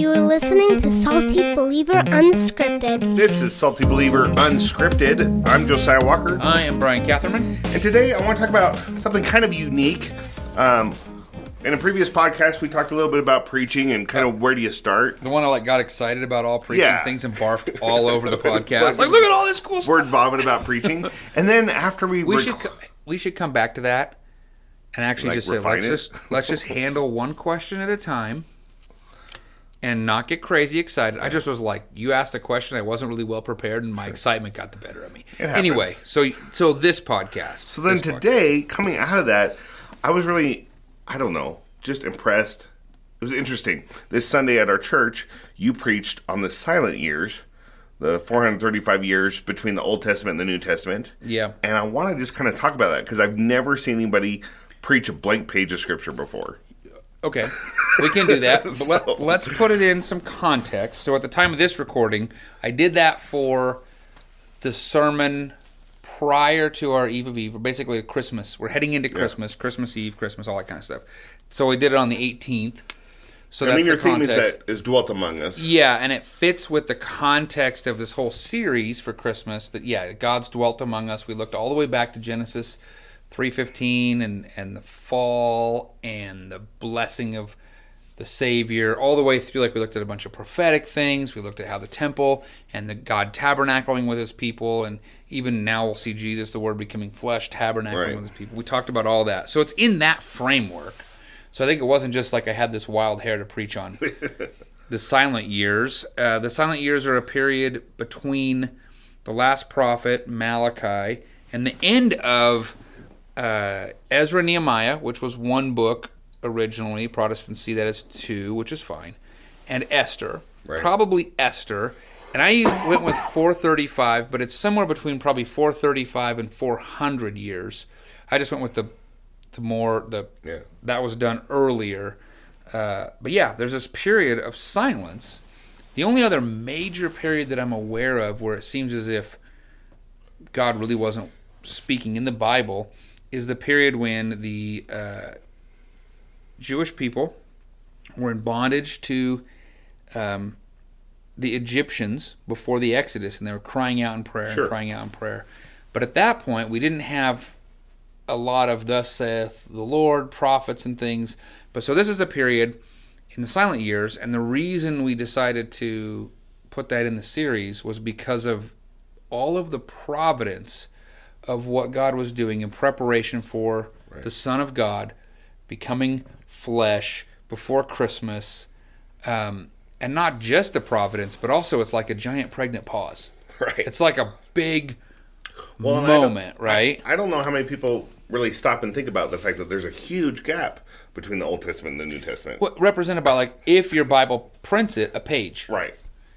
You are listening to Salty Believer Unscripted. This is Salty Believer Unscripted. I'm Josiah Walker, I am Brian Catherman. and today I want to talk about something kind of unique. Um, in a previous podcast, we talked a little bit about preaching and kind of where do you start. The one I like got excited about all preaching Yeah. things and barfed all over the podcast. like, look at all this cool stuff. Word vomit about preaching, and then after we, We rec- should co- we should come back to that and actually Like, just say let's it? just let's just handle one question at a time and not get crazy excited. I just was like, you asked a question, I wasn't really well prepared, and my excitement got the better of me. Anyway, so so this podcast. So then this podcast- today, coming out of that, I was really, I don't know, just impressed. It was interesting. This Sunday at our church, you preached on the silent years, the 435 years between the Old Testament and the New Testament. Yeah. And I want to just kind of talk about that because I've never seen anybody preach a blank page of scripture before. Okay, we can do that. But So- let, let's put it in some context. So, at the time of this recording, I did that for the sermon prior to our Eve of Eve, or basically Christmas. We're heading into Christmas, Christmas Eve, Christmas, all that kind of stuff. So, we did it on the 18th. So, I that's mean, your the theme is that is dwelt among us. Yeah, and it fits with the context of this whole series for Christmas that yeah, God's dwelt among us. We looked all the way back to Genesis 3:15 and and the fall and the blessing of the Savior all the way through like we looked at a bunch of prophetic things. We looked at how the temple and the God tabernacling with his people and even now we'll see Jesus the word becoming flesh tabernacling Right. with his people. We talked about all that. So it's in that framework. So I think it wasn't just like I had this wild hair to preach on the silent years. Uh, the silent years are a period between the last prophet Malachi and the end of uh, Ezra Nehemiah, which was one book originally. Protestants see that as two, which is fine, and Esther. Right. Probably Esther. And I went with 435, but it's somewhere between probably 435 and 400 years. I just went with the the more the Yeah. that was done earlier. Uh, but yeah, there's this period of silence. The only other major period that I'm aware of where it seems as if God really wasn't speaking in the Bible is the period when the uh, Jewish people were in bondage to um, the Egyptians before the Exodus, and they were crying out in prayer Sure. and crying out in prayer. But at that point, we didn't have a lot of thus saith the Lord, prophets and things. But so this is the period in the silent years, and the reason we decided to put that in the series was because of all of the providence of what God was doing in preparation for the Son of God becoming flesh before Christmas. Um, and not just the providence, but also it's like a giant pregnant pause. Right. It's like a big Well, and I moment, right? I don't know how many people really stop and think about the fact that there's a huge gap between the Old Testament and the New Testament. what represented by like if your Bible prints it a page. Right.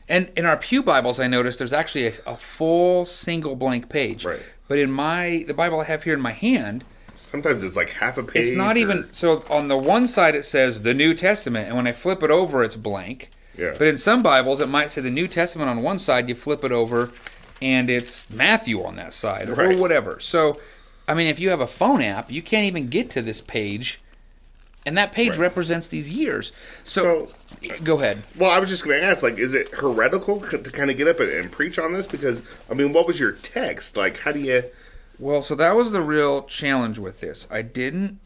And in our pew Bibles, I noticed there's actually a, a full single blank page. Right. But in my the Bible I have here in my hand, Sometimes it's like half a page. it's not or- even so. On the one side it says the New Testament, and when I flip it over, it's blank. Yeah. But in some Bibles, it might say the New Testament on one side. You flip it over, and it's Matthew on that side, or whatever. So, I mean, if you have a phone app, you can't even get to this page, and that page Right. represents these years. So, go ahead. Well, I was just going to ask, like, is it heretical to kind of get up and, and preach on this? Because, I mean, what was your text? Like, how do you. Well, so that was the real challenge with this. I didn't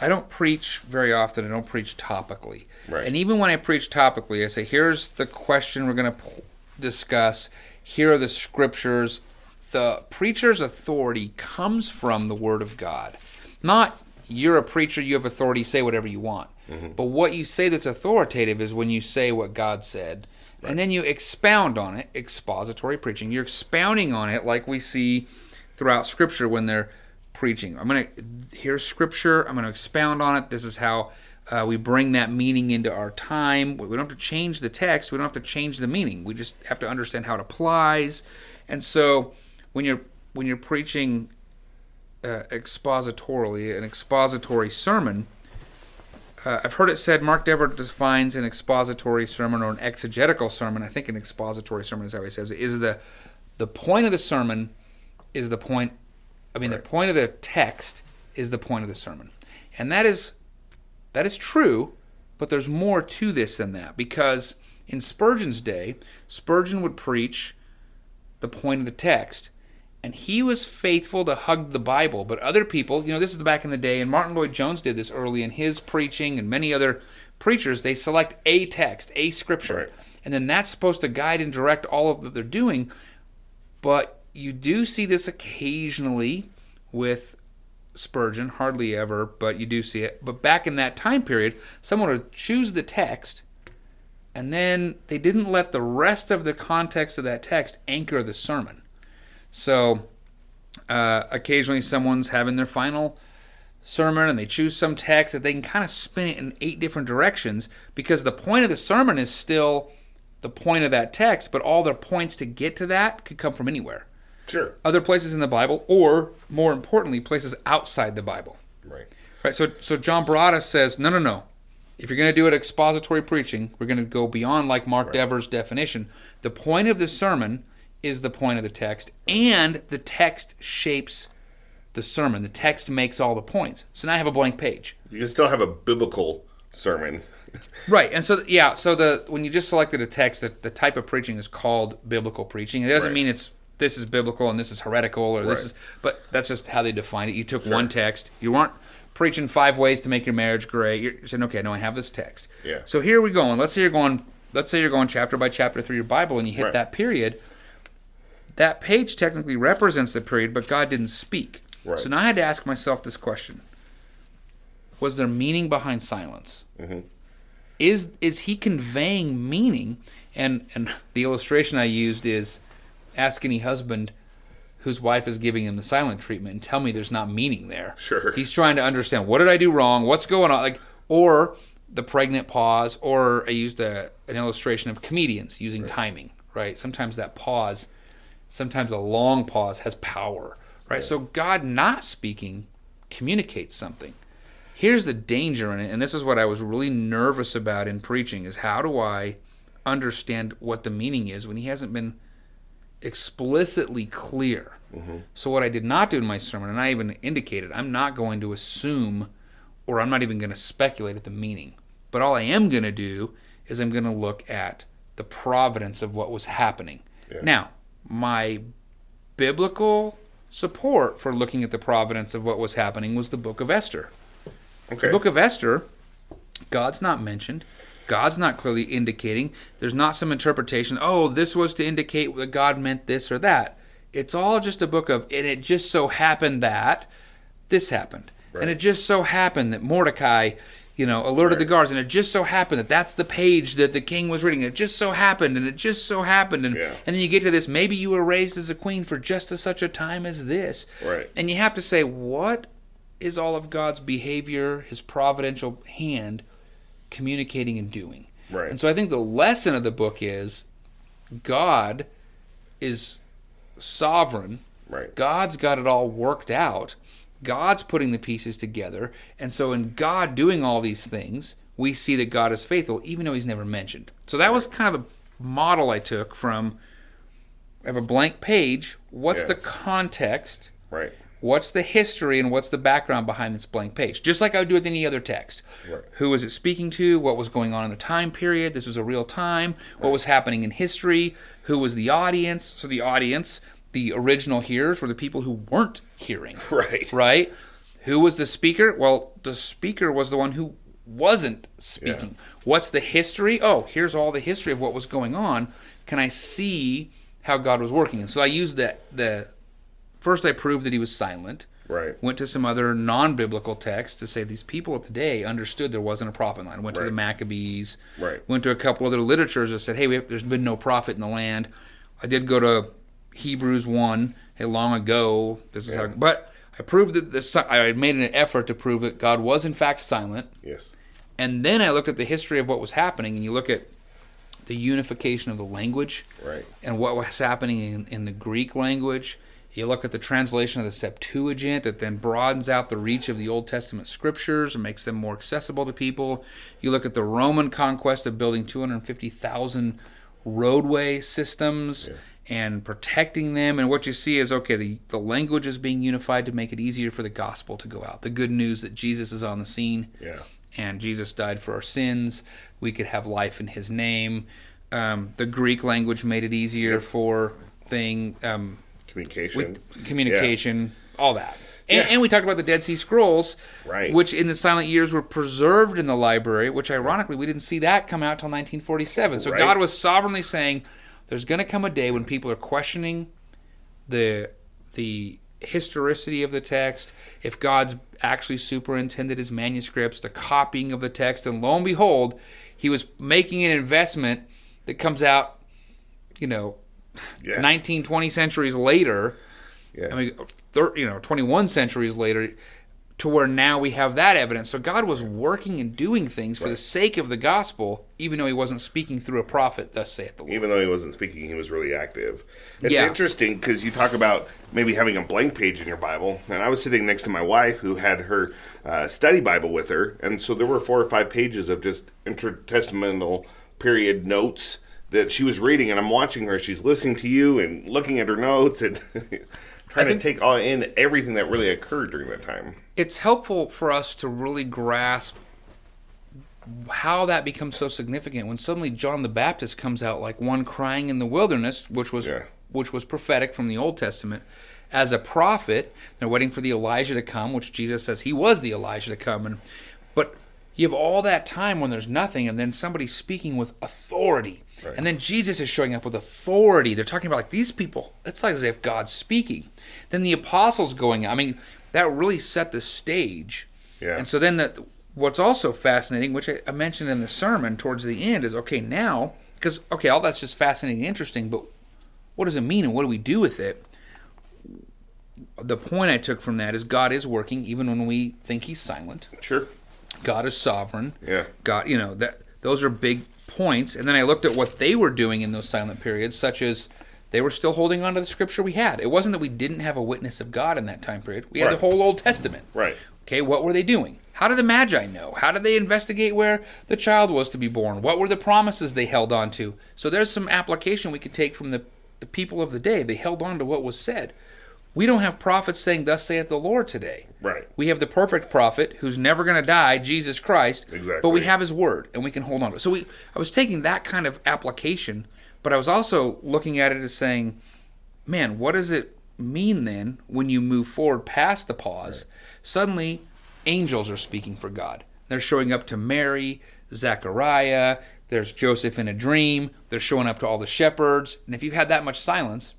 I don't preach very often. I don't preach topically. Right. And even when I preach topically, I say, here's the question we're going to p- discuss. Here are the scriptures. The preacher's authority comes from the Word of God. Not you're a preacher, you have authority, say whatever you want. But what you say that's authoritative is when you say what God said. And then you expound on it, expository preaching. You're expounding on it like we see throughout Scripture when they're preaching. I'm going to here's Scripture. I'm going to expound on it. This is how uh, we bring that meaning into our time. We don't have to change the text. We don't have to change the meaning. We just have to understand how it applies. And so when you're when you're preaching uh, expositorily, an expository sermon, uh, I've heard it said Mark Dever defines an expository sermon or an exegetical sermon. I think an expository sermon is how he says it. Is the the point of the sermon is the point. I mean, the point of the text is the point of the sermon, and that is that is true. but there's more to this than that because in Spurgeon's day, Spurgeon would preach the point of the text. And he was faithful to hug the Bible, but other people, you know, this is back in the day, and Martyn Lloyd-Jones did this early in his preaching, and many other preachers, they select a text, a scripture, Right. and then that's supposed to guide and direct all of what they're doing. But you do see this occasionally with Spurgeon, hardly ever, but you do see it. But back in that time period, someone would choose the text, and then they didn't let the rest of the context of that text anchor the sermon. So uh, occasionally someone's having their final sermon and they choose some text that they can kind of spin it in eight different directions because the point of the sermon is still the point of that text, but all the points to get to that could come from anywhere. Sure. Other places in the Bible, or more importantly, places outside the Bible. Right. Right. So so John Barada says, no, no, no. If you're going to do it expository preaching, we're going to go beyond like Mark Dever's definition. The point of the sermon is the point of the text, and the text shapes the sermon. The text makes all the points. So now I have a blank page. You can still have a biblical sermon. Right, and so yeah, so the when you just selected a text, the, the type of preaching is called biblical preaching. It doesn't Right. mean it's this is biblical and this is heretical or this Right. is, but that's just how they define it. You took one text, you weren't preaching five ways to make your marriage great. You're saying, okay, no, I have this text. Yeah. So here we go, and let's say you're going, let's say you're going chapter by chapter through your Bible, and you hit Right. that period. That page technically represents the period, but God didn't speak. Right. So now I had to ask myself this question: Was there meaning behind silence? Mm-hmm. is is he conveying meaning and and the illustration i used is ask any husband whose wife is giving him the silent treatment and tell me there's not meaning there Sure. he's trying to understand what did i do wrong what's going on like or the pregnant pause or i used a, an illustration of comedians using timing right sometimes that pause sometimes a long pause has power right? So god not speaking communicates something. Here's the danger in it and this is what i was really nervous about in preaching is how do i understand what the meaning is when he hasn't been explicitly clear? Mm-hmm. So what i did not do in my sermon and i even indicated i'm not going to assume or i'm not even going to speculate at the meaning. But all i am going to do is i'm going to look at the providence of what was happening. Now my biblical support for looking at the providence of what was happening was the book of esther Okay. the book of Esther, God's not mentioned. God's not clearly indicating. There's not some interpretation, oh, this was to indicate that God meant this or that. It's all just a book of, and it just so happened that this happened. And it just so happened that Mordecai, you know, alerted the guards, and it just so happened that that's the page that the king was reading. It just so happened, and it just so happened. And, Yeah. and then you get to this, maybe you were raised as a queen for just a, such a time as this. Right. And you have to say, what is all of God's behavior, his providential hand, communicating and doing? Right. And so I think the lesson of the book is God is sovereign. Right. God's got it all worked out. God's putting the pieces together. And so in God doing all these things, we see that God is faithful, even though he's never mentioned. So that was kind of a model I took from I have a blank page. What's Yeah. the context? Right. What's the history and what's the background behind this blank page? Just like I would do with any other text. Right. Who was it speaking to? What was going on in the time period? This was a real time. What was happening in history? Who was the audience? So the audience, the original hearers, were the people who weren't hearing. Right. Right? Who was the speaker? Well, the speaker was the one who wasn't speaking. What's the history? Oh, here's all the history of what was going on. Can I see how God was working? And so I used that the first I proved that he was silent. Right. Went to some other non-biblical texts to say these people of the day understood there wasn't a prophet line. Went to the Maccabees. Right. Went to a couple other literatures that said, "Hey, we have, there's been no prophet in the land." I did go to Hebrews one hey, long ago. This is how, but I proved that the si- I made an effort to prove that God was in fact silent. Yes. And then I looked at the history of what was happening, and you look at the unification of the language Right. and what was happening in, in the Greek language. You look at the translation of the Septuagint that then broadens out the reach of the Old Testament scriptures and makes them more accessible to people. You look at the Roman conquest of building 250,000 roadway systems and protecting them. And what you see is okay, the, the language is being unified to make it easier for the gospel to go out. The good news that Jesus is on the scene Yeah. and Jesus died for our sins. We could have life in His name. Um, the Greek language made it easier for thing um, Communication. communication, all that. And, Yeah. and we talked about the Dead Sea Scrolls, Right. which in the silent years were preserved in the library, which ironically we didn't see that come out till 1947. So Right. God was sovereignly saying there's going to come a day when people are questioning the the historicity of the text, if God's actually superintended his manuscripts, the copying of the text, and lo and behold, he was making an investment that comes out, you know, Yeah. 19, 20 centuries later. Yeah. I mean, thir- you know, 21 centuries later, to where now we have that evidence. So God was working and doing things for the sake of the gospel, even though He wasn't speaking through a prophet. Thus saith the Lord. even though he wasn't speaking, he was really active. It's Yeah. interesting because you talk about maybe having a blank page in your Bible, and I was sitting next to my wife who had her uh, study Bible with her, and so there were four or five pages of just intertestamental period notes that she was reading, and I'm watching her. She's listening to you and looking at her notes and trying to take all in everything that really occurred during that time. It's helpful for us to really grasp how that becomes so significant when suddenly John the Baptist comes out like one crying in the wilderness, which was Yeah. which was prophetic from the Old Testament. As a prophet, they're waiting for the Elijah to come, which Jesus says he was the Elijah to come. And but you have all that time when there's nothing, and then somebody speaking with authority, Right. and then Jesus is showing up with authority. They're talking about like these people. It's like as if God's speaking. Then the apostles going. I mean, that really set the stage. Yeah. And so then that what's also fascinating, which I, I mentioned in the sermon towards the end, is okay now because okay, all that's just fascinating and interesting, but what does it mean and what do we do with it? The point I took from that is God is working even when we think He's silent. Sure. God is sovereign. Yeah. God, you know that those are big points. And then I looked at what they were doing in those silent periods, such as they were still holding on to the scripture we had. It wasn't that we didn't have a witness of God in that time period. We had Right. the whole Old Testament. Right. Okay, what were they doing? How did the Magi know? How did they investigate where the child was to be born? What were the promises they held on to? So there's some application we could take from the, the people of the day. They held on to what was said. We don't have prophets saying, Thus saith the Lord today. Right. We have the perfect prophet who's never going to die, Jesus Christ. Exactly. But we have his word and we can hold on to it. So we, I was taking that kind of application, but I was also looking at it as saying, man, what does it mean then when you move forward past the pause? Suddenly, angels are speaking for God. They're showing up to Mary, Zechariah, there's Joseph in a dream, they're showing up to all the shepherds. And if you've had that much silence,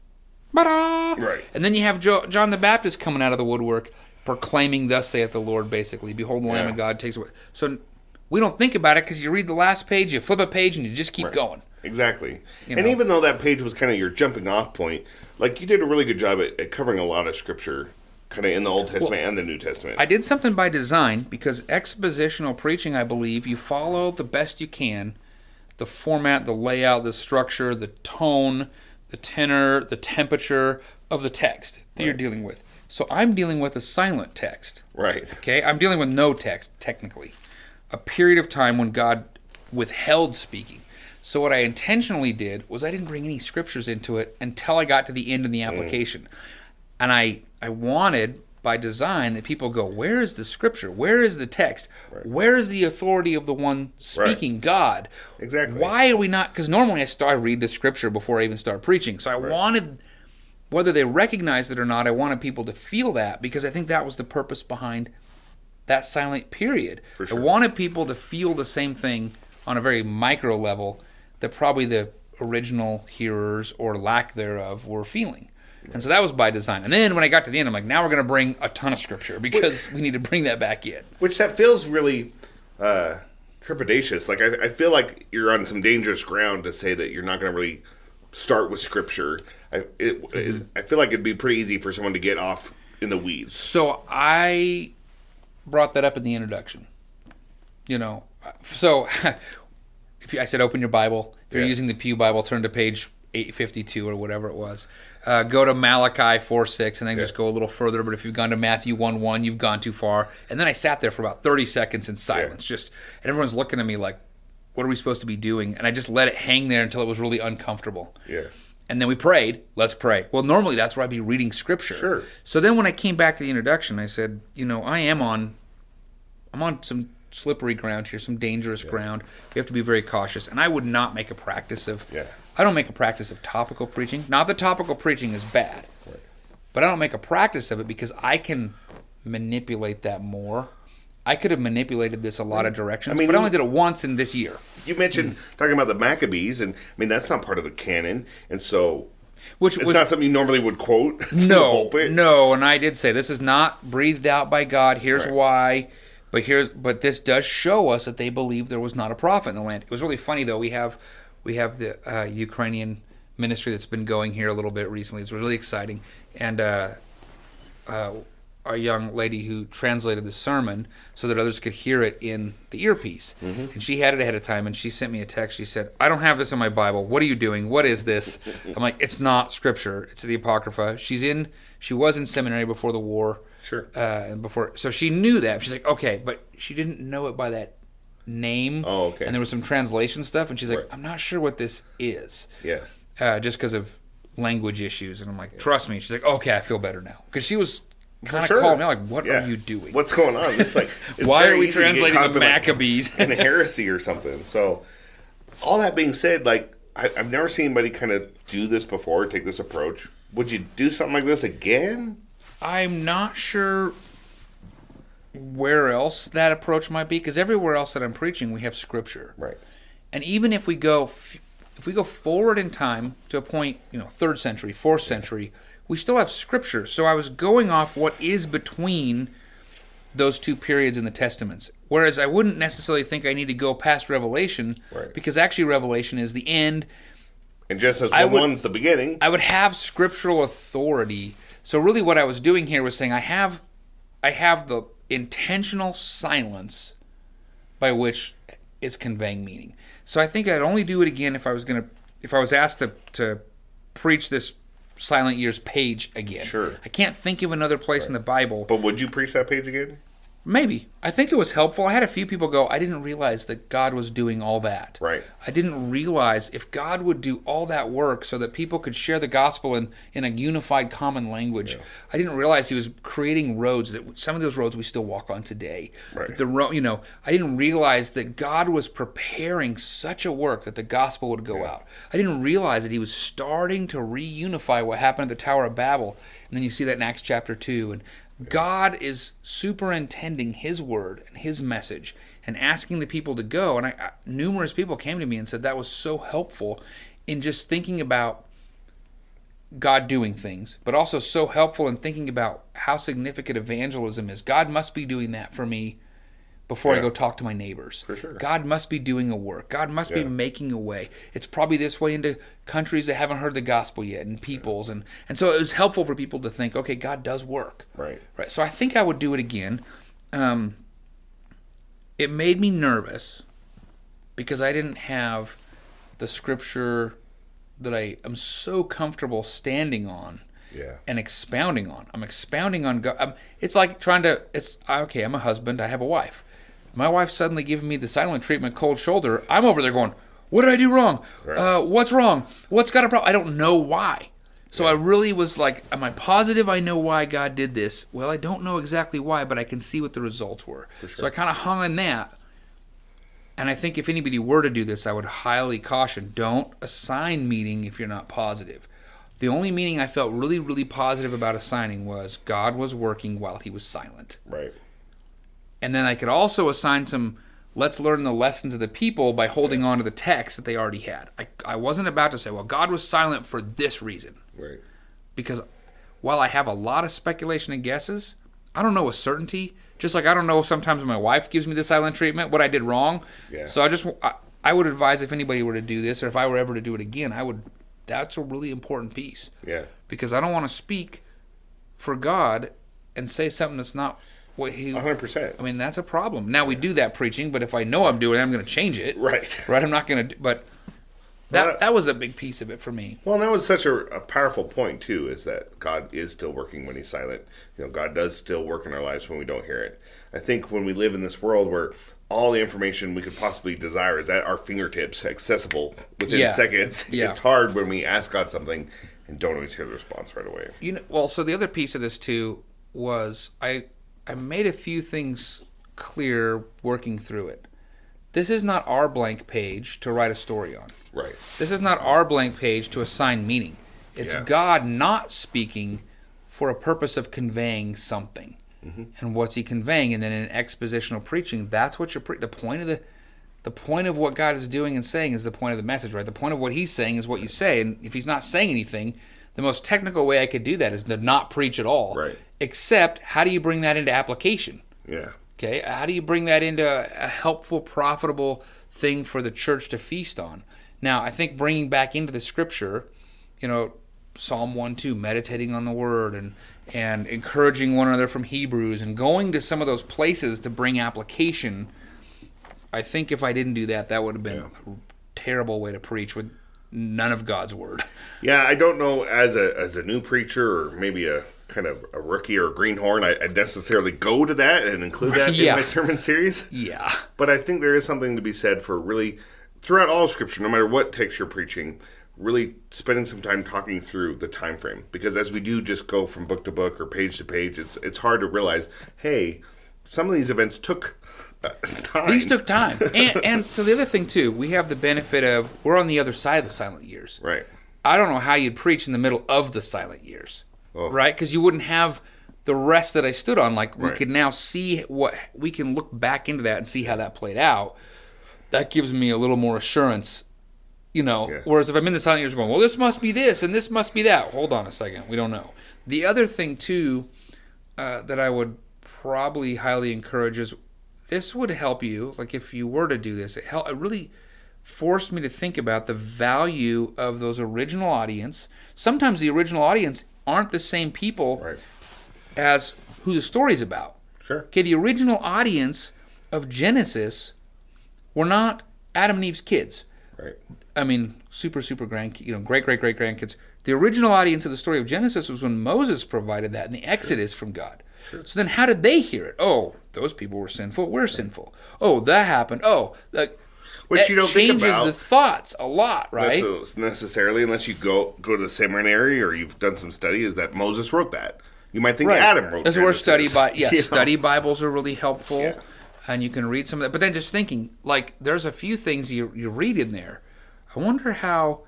ba-da! Right. And then you have jo- John the Baptist coming out of the woodwork, proclaiming, "Thus saith the Lord." Basically, behold, the Lamb Yeah. of God takes away. So we don't think about it because you read the last page, you flip a page, and you just keep going. Exactly. You and know? even though that page was kind of your jumping off point, like you did a really good job at, at covering a lot of scripture, kind of in the Old Testament and the New Testament. I did something by design because expositional preaching, I believe, you follow the best you can the format, the layout, the structure, the tone, the tenor, the temperature of the text that you're dealing with. So I'm dealing with a silent text. right. Okay, I'm dealing with no text technically. A period of time when God withheld speaking. So what I intentionally did was I didn't bring any scriptures into it until I got to the end of the hmm. application. And I I wanted by design that people go, where is the scripture? Where is the text? Where is the authority of the one speaking God? Exactly. Why are we not cuz normally I start I read the scripture before I even start preaching. So I wanted whether they recognize it or not, I wanted people to feel that because I think that was the purpose behind that silent period. sure. I wanted people to feel the same thing on a very micro level that probably the original hearers or lack thereof were feeling. And so that was by design. And then when I got to the end, I'm like, now we're going to bring a ton of scripture because we need to bring that back in. Which that feels really uh, trepidatious. Like I, I feel like you're on some dangerous ground to say that you're not going to really start with scripture. I it, Mm-hmm. it- I feel like it'd be pretty easy for someone to get off in the weeds. So I brought that up in the introduction. You know, so if you, I said open your Bible, if you're Yeah. using the Pew Bible, turn to page 852 or whatever it was. Uh, go to Malachi 4 6 and then just go a little further. But if you've gone to Matthew 1 1, you've gone too far. And then I sat there for about 30 seconds in silence, just, and everyone's looking at me like, what are we supposed to be doing? And I just let it hang there until it was really uncomfortable. Yeah. And then we prayed, let's pray. Well, normally that's where I'd be reading scripture. Sure. So then when I came back to the introduction, I said, you know, I am on I'm on some slippery ground here, some dangerous ground. We have to be very cautious. And I would not make a practice of. Yeah. I don't make a practice of topical preaching. Not that topical preaching is bad, right. but I don't make a practice of it because I can manipulate that more. I could have manipulated this a lot of directions, I mean, but I only did it once in this year, You mentioned talking about the Maccabees, and I mean that's not part of the canon, and so which it's was not something you normally would quote. no, pulpit. no. And I did say this is not breathed out by God. Here's Right. why. But here's but this does show us that they believe there was not a prophet in the land. It was really funny though. We have we have the uh, Ukrainian ministry that's been going here a little bit recently. It's really exciting, and uh, uh, a young lady who translated the sermon so that others could hear it in the earpiece. And she had it ahead of time, and she sent me a text. She said, "I don't have this in my Bible. What are you doing? What is this?" I'm like, "It's not Scripture. It's the Apocrypha." She's in. She was in seminary before the war. Sure. Uh, before, so she knew that. She's like, "Okay," but she didn't know it by that name. Oh, okay. And there was some translation stuff, and she's like, Right. "I'm not sure what this is." Yeah. uh, just because of language issues. And I'm like, trust me. She's like, okay, I feel better now. Because she was kind of Sure. calling me like, what Yeah. are you doing? What's going on? It's like it's Why are we easy to get translating the up in, like, Maccabees? in heresy or something. So, all that being said, like I, I've never seen anybody kind of do this before, take this approach. Would you do something like this again? I'm not sure where else that approach might be because everywhere else that I'm preaching, we have scripture. Right. And even if we go, if we go forward in time to a point, you know, third century, fourth century, we still have scripture. So I was going off what is between those two periods in the testaments. Whereas I wouldn't necessarily think I need to go past Revelation Right. because actually Revelation is the end. And just as I would- one's the beginning, I would have scriptural authority. So really what I was doing here was saying I have I have the intentional silence by which it's conveying meaning. So I think I'd only do it again if I was going to if I was asked to to preach this silent years page again. Sure. I can't think of another place in the Bible but would you preach that page again? Maybe. I think it was helpful. I had a few people go, I didn't realize that God was doing all that. Right. I didn't realize if God would do all that work so that people could share the gospel in, in a unified common language. I didn't realize he was creating roads that some of those roads we still walk on today. Right. The ro- you know, I didn't realize that God was preparing such a work that the gospel would go out. I didn't realize that he was starting to reunify what happened at the Tower of Babel. And then you see that in Acts chapter 2 and God is superintending His word and His message and asking the people to go. And I, I, numerous people came to me and said that was so helpful in just thinking about God doing things, but also so helpful in thinking about how significant evangelism is. God must be doing that for me before I go talk to my neighbors. For sure. God must be doing a work. God must be making a way. It's probably this way into countries that haven't heard the gospel yet and peoples and and so it was helpful for people to think, okay, God does work. Right. Right. So I think I would do it again. Um, it made me nervous because I didn't have the scripture that I am so comfortable standing on Yeah. and expounding on. I'm expounding on God. Um, it's like trying to. It's okay. I'm a husband. I have a wife. My wife suddenly giving me the silent treatment, cold shoulder. I'm over there going, "What did I do wrong? Uh, what's wrong? What's got a problem?" I don't know why. So I really was like, "Am I positive I know why God did this?" Well, I don't know exactly why, but I can see what the results were. So I kind of hung on that. And I think if anybody were to do this, I would highly caution don't assign meaning if you're not positive. The only meaning I felt really, really positive about assigning was God was working while he was silent. Right. And then I could also assign some let's learn the lessons of the people by holding on to the text that they already had. I, I wasn't about to say, well, God was silent for this reason. Right. Because while I have a lot of speculation and guesses, I don't know with certainty. Just like I don't know sometimes when my wife gives me the silent treatment, what I did wrong. Yeah. So I just I, I would advise if anybody were to do this, or if I were ever to do it again, I would. That's a really important piece Yeah. because I don't want to speak for God and say something that's not what He. Hundred percent. I mean, that's a problem. Now we do that preaching, but if I know I'm doing it, I'm going to change it. Right. Right. I'm not going to. But that Well, that was a big piece of it for me. Well, and that was such a, a powerful point too, is that God is still working when He's silent. You know, God does still work in our lives when we don't hear it. I think when we live in this world where all the information we could possibly desire is at our fingertips, accessible within Yeah. seconds, Yeah. it's hard when we ask God something and don't always hear the response right away. You know, well, so the other piece of this too was I I made a few things clear working through it. This is not our blank page to write a story on. Right. This is not our blank page to assign meaning. It's Yeah. God not speaking for a purpose of conveying something. Mm-hmm. And what's he conveying? And then in expositional preaching, that's what you're pre- the point of the the point of what God is doing and saying is the point of the message, right? The point of what he's saying is what you say. And if he's not saying anything, the most technical way I could do that is to not preach at all. Right. Except how do you bring that into application? Yeah. Okay, how do you bring that into a helpful, profitable thing for the church to feast on? Now, I think bringing back into the scripture, you know, Psalm 1 2, meditating on the word and, and encouraging one another from Hebrews and going to some of those places to bring application. I think if I didn't do that, that would have been a terrible way to preach with none of God's word. Yeah, I don't know as a as a new preacher or maybe a kind of a rookie or a greenhorn, I, I'd necessarily go to that and include that Yeah. in my sermon series. Yeah. But I think there is something to be said for really throughout all Scripture, no matter what text you're preaching, really spending some time talking through the time frame. Because as we do just go from book to book or page to page, it's it's hard to realize, hey, some of these events took time. These took time. And, and so the other thing, too, we have the benefit of we're on the other side of the silent years. right. I don't know how you'd preach in the middle of the silent years, Oh. right? Because you wouldn't have the rest that I stood on. Like we Right. could now see what we can look back into that and see how that played out. That gives me a little more assurance, you know. Yeah. Whereas if I'm in the silent years, going, well, this must be this and this must be that. Hold on a second, we don't know. The other thing too uh, that I would probably highly encourage is this would help you. Like if you were to do this, it help. It really forced me to think about the value of those original audience. Sometimes the original audience aren't the same people Right. as who the story's about. Sure. Okay, the original audience of Genesis were not Adam and Eve's kids. Right. I mean, super, super grand, you know, great, great, great grandkids. The original audience of the story of Genesis was when Moses provided that in the Exodus from God. So then, how did they hear it? Oh, those people were sinful. We're sinful. Oh, that happened. Oh, like Which it you don't think changes about. the thoughts a lot, right? Necess- necessarily, unless you go go to the seminary or you've done some study, is that Moses wrote that. You might think Adam wrote. That. That's where study by yeah, You know? study Bibles are really helpful, Yeah. and you can read some of that. But then just thinking, like, there's a few things you you read in there. I wonder how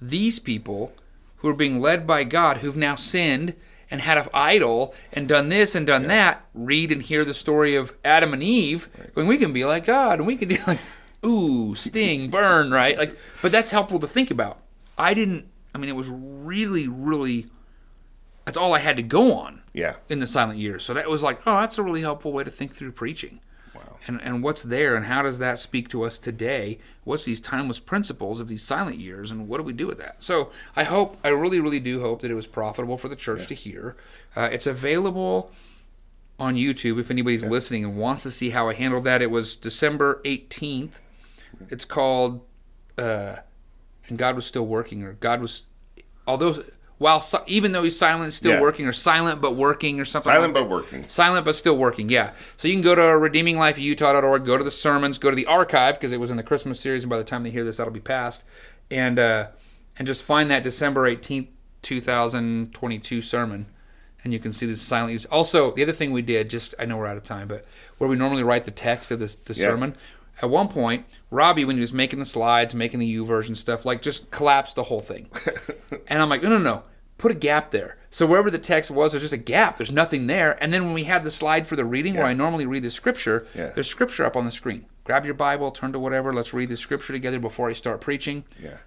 these people who are being led by God, who've now sinned and had an idol and done this and done that, read and hear the story of Adam and Eve. When we can be like God, and we can be like, ooh, sting, burn, right? Like, but that's helpful to think about. I didn't. I mean, it was really, really. That's all I had to go on Yeah. in the silent years. So that was like, oh, that's a really helpful way to think through preaching. Wow. And and what's there and how does that speak to us today? What's these timeless principles of these silent years and what do we do with that? So I hope, I really, really do hope that it was profitable for the church to hear. Uh, it's available on YouTube if anybody's listening and wants to see how I handled that. It was December 18th. It's called uh, and God was still working, or God was, although while si- even though He's silent, still Yeah. working, or silent but working, or something. Silent like but that. working. Silent but still working. Yeah. So you can go to redeeminglifeutah.org, go to the sermons, go to the archive because it was in the Christmas series, and by the time they hear this, that'll be past, and uh, and just find that December eighteenth, two thousand twenty-two sermon. And you can see this silent use. Also, the other thing we did, just I know we're out of time, but where we normally write the text of this the Yeah. sermon, at one point, Robbie, when he was making the slides, making the YouVersion stuff, like just collapsed the whole thing. and I'm like, no, no, no, put a gap there. So wherever the text was, there's just a gap. There's nothing there. And then when we had the slide for the reading, where I normally read the scripture, Yeah. there's scripture up on the screen. Grab your Bible, turn to whatever. Let's read the scripture together before I start preaching. Yeah.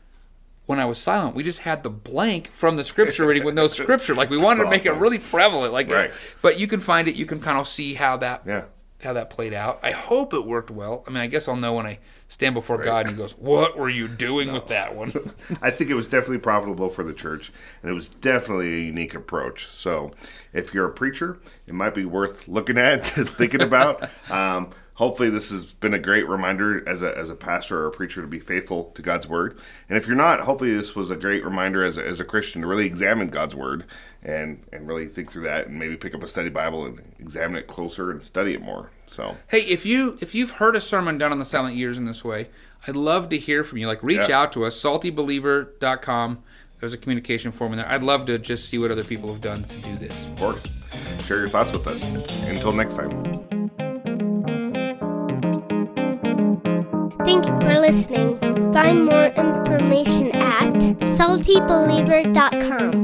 When I was silent, we just had the blank from the scripture reading with no scripture. Like we wanted to make it really prevalent. Like, Right. but you can find it. You can kind of see how that Yeah. How that played out. I hope it worked well. I mean, I guess I'll know when I stand before God and He goes, "What were you doing with that one?" I think it was definitely profitable for the church, and it was definitely a unique approach. So, if you're a preacher, it might be worth looking at, just thinking about. Um, hopefully, this has been a great reminder as a, as a pastor or a preacher to be faithful to God's word. And if you're not, hopefully, this was a great reminder as a, as a Christian to really examine God's word and and really think through that, and maybe pick up a study Bible and examine it closer and study it more. So, hey, if you if you've heard a sermon done on the silent years in this way, I'd love to hear from you. Like, reach Yeah. out to us, saltybeliever.com. There's a communication form in there. I'd love to just see what other people have done to do this. of course, share your thoughts with us. Until next time. Thank you for listening. Find more information at saltybeliever.com.